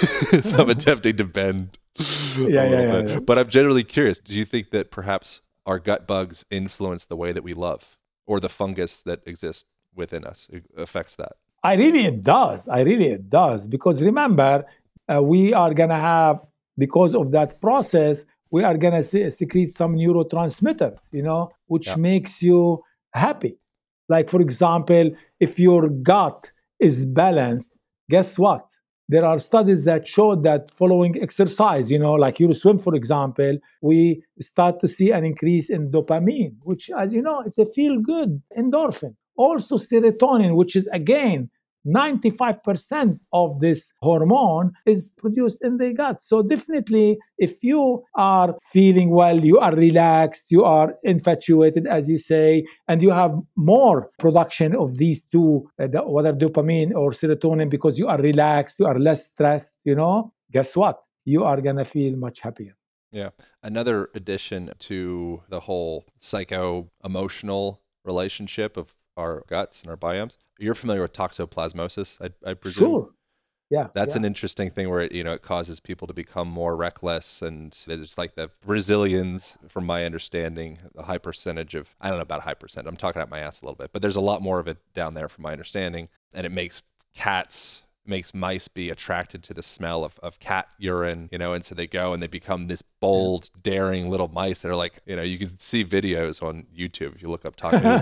so I'm attempting to bend. yeah, yeah, yeah, yeah, But I'm generally curious. Do you think that perhaps our gut bugs influence the way that we love, or the fungus that exists within us affects that? I really it does. I really it does because remember uh, we are gonna have because of that process we are gonna se- secrete some neurotransmitters, you know, which yeah. makes you happy. Like for example, if your gut is balanced, guess what? There are studies that show that following exercise, you know, like you swim, for example, we start to see an increase in dopamine, which, as you know, it's a feel good endorphin also serotonin, which is again 95% of this hormone is produced in the gut. So, definitely, if you are feeling well, you are relaxed, you are infatuated, as you say, and you have more production of these two, uh, whether dopamine or serotonin, because you are relaxed, you are less stressed, you know, guess what? You are going to feel much happier. Yeah. Another addition to the whole psycho emotional relationship of our guts and our biomes. You're familiar with toxoplasmosis, I, I presume. Sure. Yeah, that's yeah. an interesting thing where it, you know it causes people to become more reckless, and it's like the Brazilians, from my understanding, a high percentage of I don't know about high percent. I'm talking out my ass a little bit, but there's a lot more of it down there, from my understanding, and it makes cats makes mice be attracted to the smell of, of cat urine, you know, and so they go and they become this bold, daring little mice that are like, you know, you can see videos on YouTube if you look up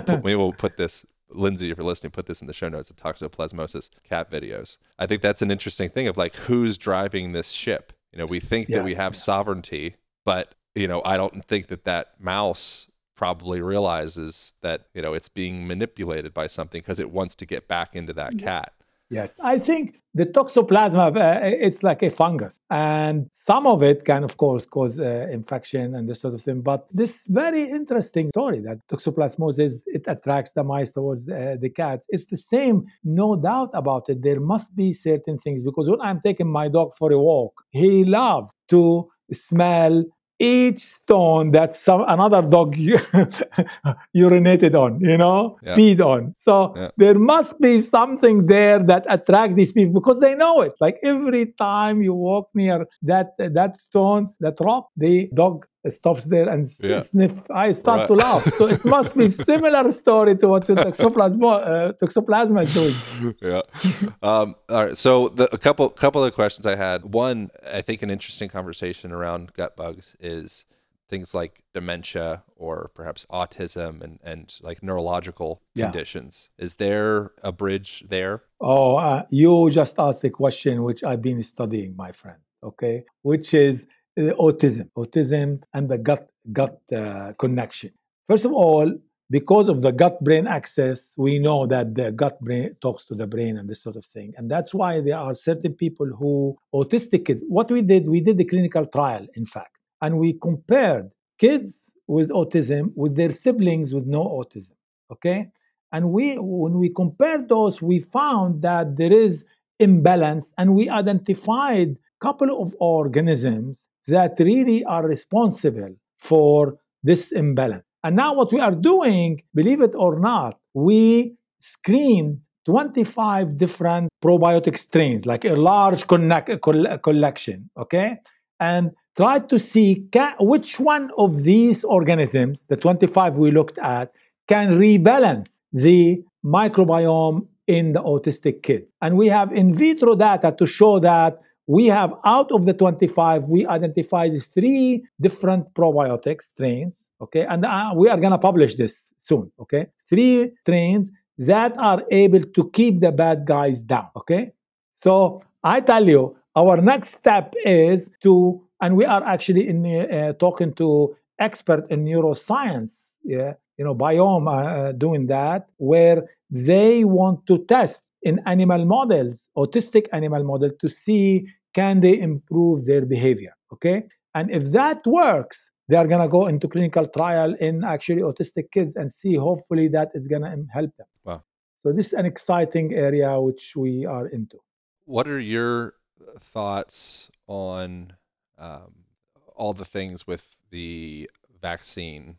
maybe we'll put this Lindsay, if you're listening, put this in the show notes of toxoplasmosis cat videos. I think that's an interesting thing of like who's driving this ship. You know, we think yeah. that we have sovereignty, but you know, I don't think that that mouse probably realizes that you know it's being manipulated by something because it wants to get back into that mm-hmm. cat. Yes, I think the toxoplasma uh, it's like a fungus, and some of it can, of course, cause uh, infection and this sort of thing. But this very interesting story that toxoplasmosis it attracts the mice towards uh, the cats. It's the same, no doubt about it. There must be certain things because when I'm taking my dog for a walk, he loves to smell each stone that some another dog urinated on, you know, yeah. peed on. So yeah. there must be something there that attract these people because they know it. Like every time you walk near that that stone, that rock, the dog stops there and yeah. sniff. I start right. to laugh. So it must be similar story to what toxoplasma, uh, toxoplasma is doing. Yeah. Um, all right. So the, a couple couple of questions I had. One, I think an interesting conversation around gut bugs is things like dementia or perhaps autism and, and like neurological yeah. conditions. Is there a bridge there? Oh, uh, you just asked a question which I've been studying, my friend. Okay, which is autism, autism and the gut gut uh, connection. First of all, because of the gut brain axis, we know that the gut brain talks to the brain and this sort of thing. And that's why there are certain people who autistic kids. What we did, we did the clinical trial, in fact, and we compared kids with autism with their siblings with no autism. Okay. And we when we compared those, we found that there is imbalance and we identified a couple of organisms that really are responsible for this imbalance. And now, what we are doing, believe it or not, we screen 25 different probiotic strains, like a large connect, collection, okay? And try to see can, which one of these organisms, the 25 we looked at, can rebalance the microbiome in the autistic kid. And we have in vitro data to show that we have out of the 25 we identified three different probiotic strains okay? And uh, we are going to publish this soon okay? Three strains that are able to keep the bad guys down okay? So i tell you our next step is to and we are actually in uh, talking to expert in neuroscience yeah you know biome uh, doing that where they want to test in animal models autistic animal model to see can they improve their behavior? Okay. And if that works, they are going to go into clinical trial in actually autistic kids and see hopefully that it's going to help them. Wow. So this is an exciting area which we are into. What are your thoughts on um, all the things with the vaccine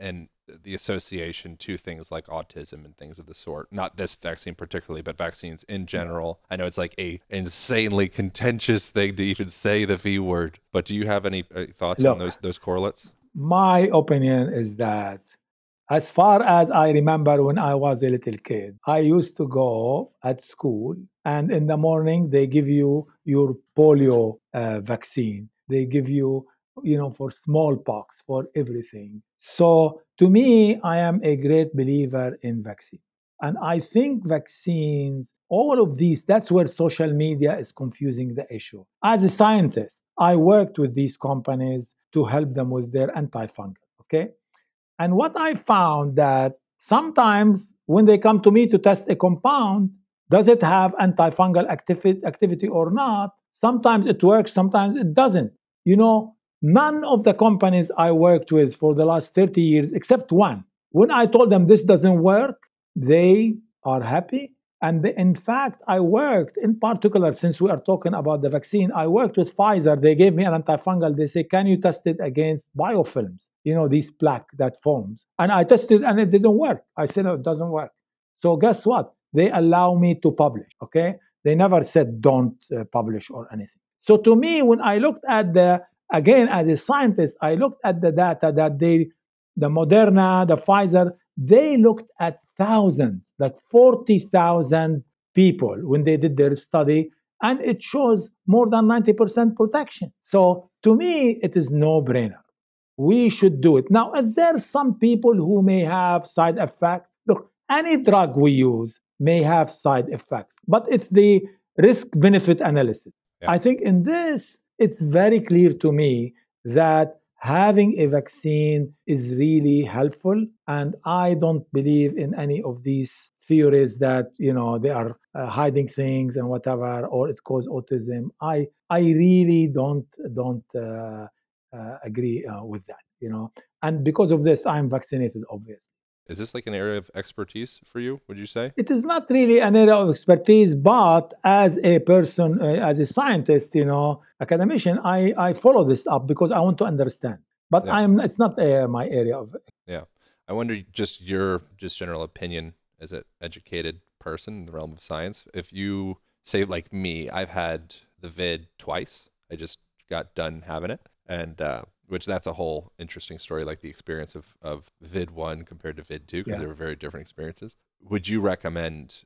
and the association to things like autism and things of the sort. Not this vaccine particularly, but vaccines in general. I know it's like a insanely contentious thing to even say the V word, but do you have any uh, thoughts Look, on those those correlates? My opinion is that as far as I remember when I was a little kid, I used to go at school and in the morning they give you your polio uh, vaccine. They give you you know, for smallpox, for everything. So to me, I am a great believer in vaccine. And I think vaccines, all of these, that's where social media is confusing the issue. As a scientist, I worked with these companies to help them with their antifungal, okay? And what I found that sometimes when they come to me to test a compound, does it have antifungal activity, activity or not? Sometimes it works, sometimes it doesn't. You know, None of the companies I worked with for the last 30 years, except one, when I told them this doesn't work, they are happy. And in fact, I worked in particular, since we are talking about the vaccine, I worked with Pfizer. They gave me an antifungal. They say, Can you test it against biofilms? You know, these plaque that forms. And I tested and it didn't work. I said, No, it doesn't work. So guess what? They allow me to publish. Okay. They never said don't uh, publish or anything. So to me, when I looked at the again, as a scientist, I looked at the data that they, the Moderna, the Pfizer, they looked at thousands, like 40,000 people when they did their study, and it shows more than 90% protection. So to me, it is no brainer. We should do it. Now, is there some people who may have side effects? Look, any drug we use may have side effects, but it's the risk benefit analysis. Yeah. I think in this, it's very clear to me that having a vaccine is really helpful and i don't believe in any of these theories that you know they are uh, hiding things and whatever or it causes autism. I i really don't don't uh, uh, agree uh, with that you know. And because of this i'm vaccinated obviously is this like an area of expertise for you, would you say? It is not really an area of expertise, but as a person, uh, as a scientist, you know, academician, I, I follow this up because I want to understand. But yeah. I'm it's not uh, my area of Yeah. I wonder just your just general opinion as an educated person in the realm of science. If you say like me, I've had the vid twice. I just got done having it. And uh, which that's a whole interesting story, like the experience of, of Vid 1 compared to Vid 2, because yeah. they were very different experiences. Would you recommend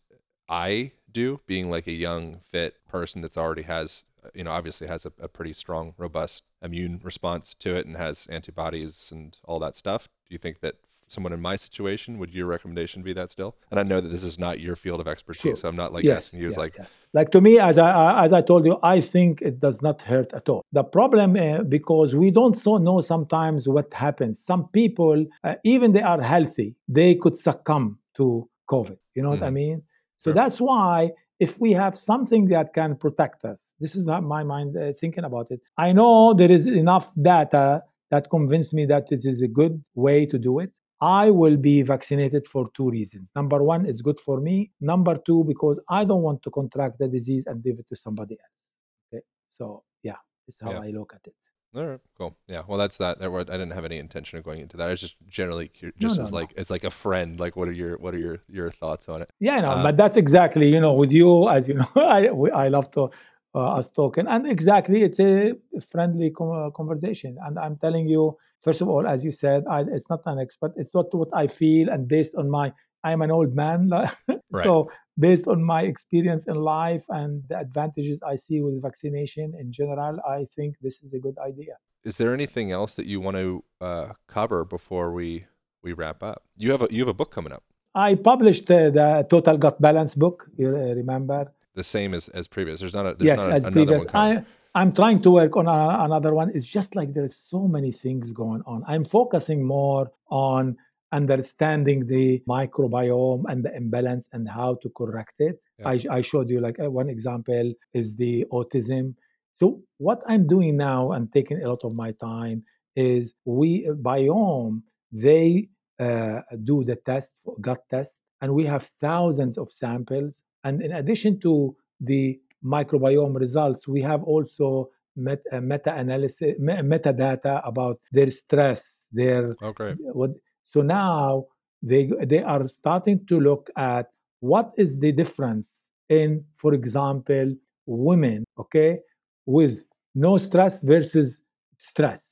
I do, being like a young, fit person that's already has, you know, obviously has a, a pretty strong, robust immune response to it and has antibodies and all that stuff? Do you think that someone in my situation, would your recommendation be that still? And I know that this is not your field of expertise, sure. so I'm not like yes, asking you as like. Yeah. Like to me, as I as I told you, I think it does not hurt at all. The problem uh, because we don't so know sometimes what happens. Some people, uh, even they are healthy, they could succumb to COVID. You know mm-hmm. what I mm-hmm. mean? So sure. that's why if we have something that can protect us, this is not my mind uh, thinking about it. I know there is enough data that convince me that it is a good way to do it. I will be vaccinated for two reasons. Number one, it's good for me. Number two, because I don't want to contract the disease and give it to somebody else. Okay. So yeah, this is how Yeah. I look at it. All right, cool. Yeah, well, that's that. I didn't have any intention of going into that. I was just generally curious, just no, as no. like as like a friend. Like, what are your what are your your thoughts on it? Yeah, no, Uh, but that's exactly you know with you as you know I I love to uh, us talking and exactly it's a friendly co- conversation and I'm telling you first of all as you said I, it's not an expert it's not what I feel and based on my I'm an old man so based on my experience in life and the advantages I see with vaccination in general I think this is a good idea. Is there anything else that you want to uh, cover before we we wrap up? You have a you have a book coming up, I published uh, the Total Gut Balance book. You uh, remember? The same as as previous. There's not a there's yes, not a, as another previous. I I'm trying to work on a, another one. It's just like there's so many things going on. I'm focusing more on understanding the microbiome and the imbalance and how to correct it. Yeah. I, I showed you like uh, one example is the autism. So what I'm doing now and taking a lot of my time is we BIOHM they uh, do the test for gut test and we have thousands of samples and in addition to the microbiome results we have also met, uh, meta-analysis me- metadata about their stress their great. what so now they they are starting to look at what is the difference in for example women okay with no stress versus stress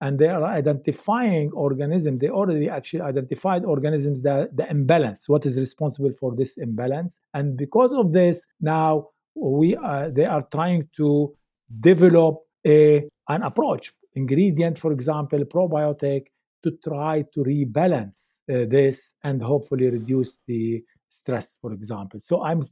and they are identifying organisms they already actually identified organisms that the imbalance what is responsible for this imbalance. And because of this now we are they are trying to develop a an approach ingredient for example probiotic to try to rebalance uh, this and hopefully reduce the stress for example. So i'm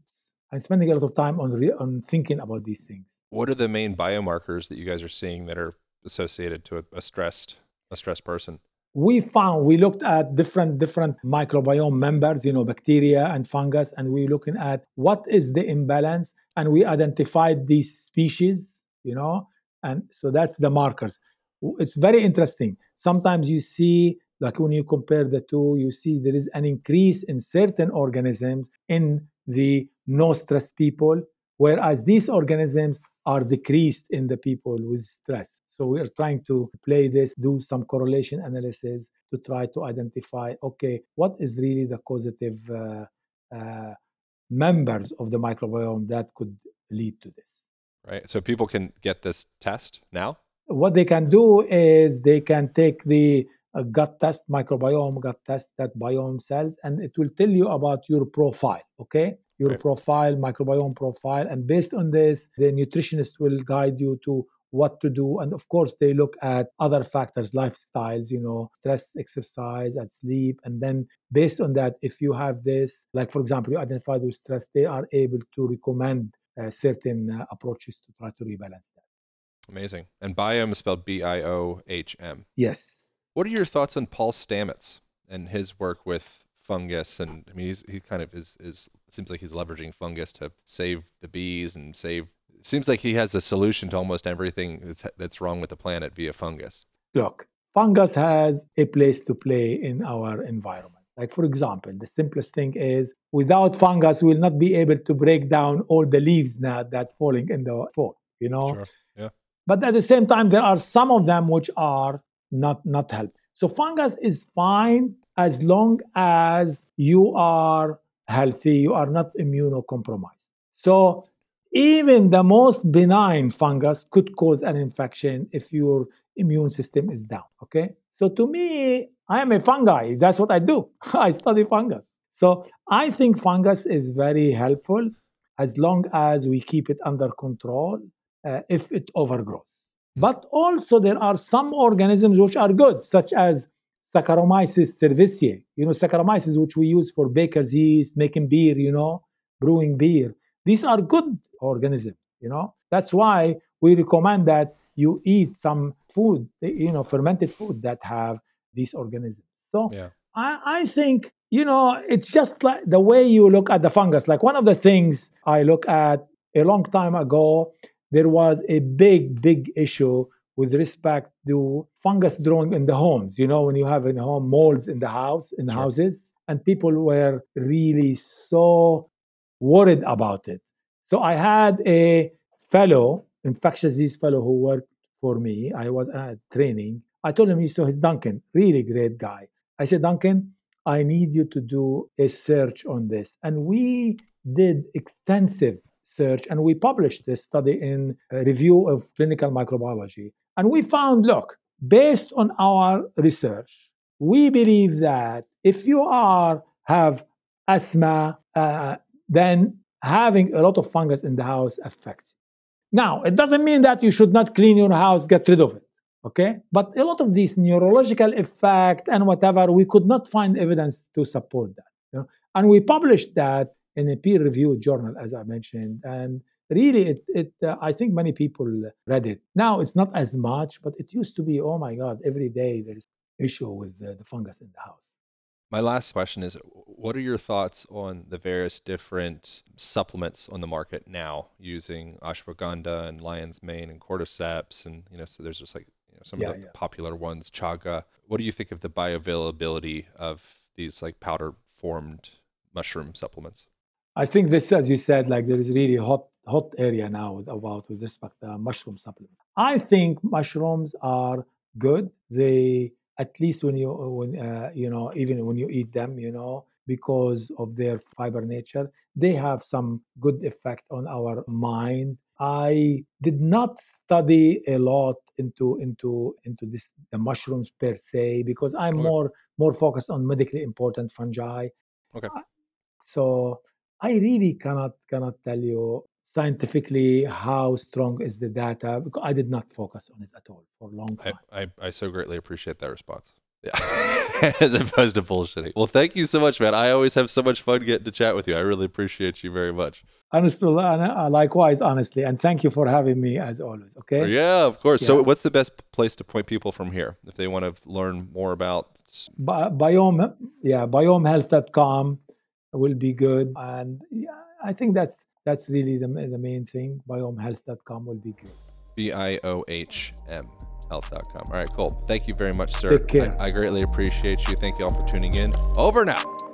i'm spending a lot of time on re- on thinking about these things. What are the main biomarkers that you guys are seeing that are associated to a, a stressed a stressed person? we found we looked at different different microbiome members you know bacteria and fungus and we're looking at what is the imbalance and we identified these species you know and so that's the markers it's very interesting sometimes you see like when you compare the two you see there is an increase in certain organisms in the no stress people whereas these organisms are decreased in the people with stress. So we are trying to play this, do some correlation analysis to try to identify okay, what is really the causative uh, uh, members of the microbiome that could lead to this. Right. So people can get this test now. What they can do is they can take the uh, gut test, microbiome gut test, that biome cells, and it will tell you about your profile. Okay, your Right. profile, microbiome profile, and based on this, the nutritionist will guide you to what to do. And of course, they look at other factors, lifestyles, you know, stress, exercise, and sleep. And then based on that, if you have this, like for example, you identified with stress, they are able to recommend uh, certain uh, approaches to try to rebalance that. Amazing. And BIOHM is spelled B I O H M. Yes. What are your thoughts on Paul Stamets and his work with fungus? And I mean, he's he kind of is is seems like he's leveraging fungus to save the bees and save. It seems like he has a solution to almost everything that's that's wrong with the planet via fungus. Look, fungus has a place to play in our environment. Like, for example, the simplest thing is without fungus, we'll not be able to break down all the leaves now that falling in the fall, you know? Sure. Yeah. But at the same time, there are some of them which are not, not helpful. So fungus is fine as long as you are healthy, you are not immunocompromised. So even the most benign fungus could cause an infection if your immune system is down. Okay. So to me, I am a fungi. That's what I do. I study fungus. So I think fungus is very helpful as long as we keep it under control uh, if it overgrows. But also, there are some organisms which are good, such as Saccharomyces cerevisiae. You know, Saccharomyces, which we use for baker's yeast, making beer, you know, brewing beer. These are good organisms, you know. That's why we recommend that you eat some food, you know, fermented food that have these organisms. So Yeah. I, I think, you know, it's just like the way you look at the fungus. Like one of the things I look at a long time ago, there was a big, big issue with respect to fungus growing in the homes. You know, when you have in home molds in the house, in the sure. houses, and people were really so worried about it. So I had a fellow, infectious disease fellow who worked for me. I was at training. I told him, so he's Duncan, really great guy. I said, Duncan, I need you to do a search on this. And we did extensive search and we published this study in a review of clinical microbiology. And we found, look, based on our research, we believe that if you are have asthma, uh, then having a lot of fungus in the house affects. Now, it doesn't mean that you should not clean your house, get rid of it. Okay? But a lot of these neurological effect and whatever, we could not find evidence to support that. You know? And we published that in a peer-reviewed journal, as I mentioned. And really, it, it uh, I think many people read it. Now it's not as much, but it used to be, oh my God, every day there's issue with the, the fungus in the house. My last question is what are your thoughts on the various different supplements on the market now using ashwagandha and lion's mane and cordyceps and you know so there's just like you know, some yeah, of the yeah. popular ones chaga what do you think of the bioavailability of these like powder formed mushroom supplements i think this as you said like there is really hot hot area now about with respect to mushroom supplements. I think mushrooms are good. They at least when you when uh, you know even when you eat them you know because of their fiber nature they have some good effect on our mind. I did not study a lot into into into this the mushrooms per se because i'm okay. more more focused on medically important fungi. Okay. So i really cannot cannot tell you scientifically how strong is the data? Because i did not focus on it at all for a long time. I, I, I so greatly appreciate that response. Yeah. As opposed to bullshitting. Well thank you so much man. I always have so much fun getting to chat with you. I really appreciate you very much. Honestly uh, likewise honestly. And thank you for having me as always okay? Yeah of course. Yeah. so what's the best place to point people from here if they want to learn more about Bi- BIOHM yeah biohmhealth.com will be good. And yeah, i think that's that's really the, the main thing. Biohmhealth.com will be great. B I O H M health.com. All right, cool. Thank you very much, sir. Take care. I, I greatly appreciate you. Thank you all for tuning in. Over now.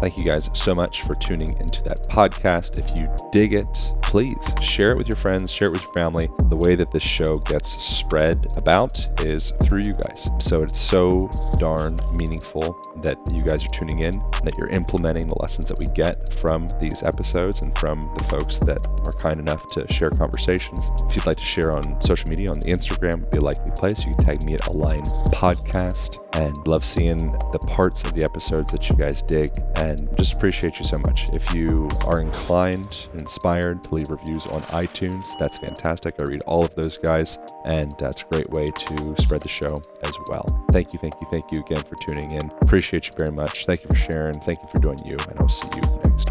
Thank you guys so much for tuning into that podcast. If you dig it, please share it with your friends, share it with your family. The way that this show gets spread about is through you guys. So it's so darn meaningful that you guys are tuning in, that you're implementing the lessons that we get from these episodes and from the folks that are kind enough to share conversations. If you'd like to share on social media, on the Instagram would be a likely place. You can tag me at Align Podcast and love seeing the parts of the episodes that you guys dig and just appreciate you so much. If you are inclined, inspired to leave reviews on iTunes, that's fantastic. I read all of those guys, and that's a great way to spread the show as well. Thank you, thank you, thank you again for tuning in. Appreciate you very much. Thank you for sharing. Thank you for doing you, and I'll see you next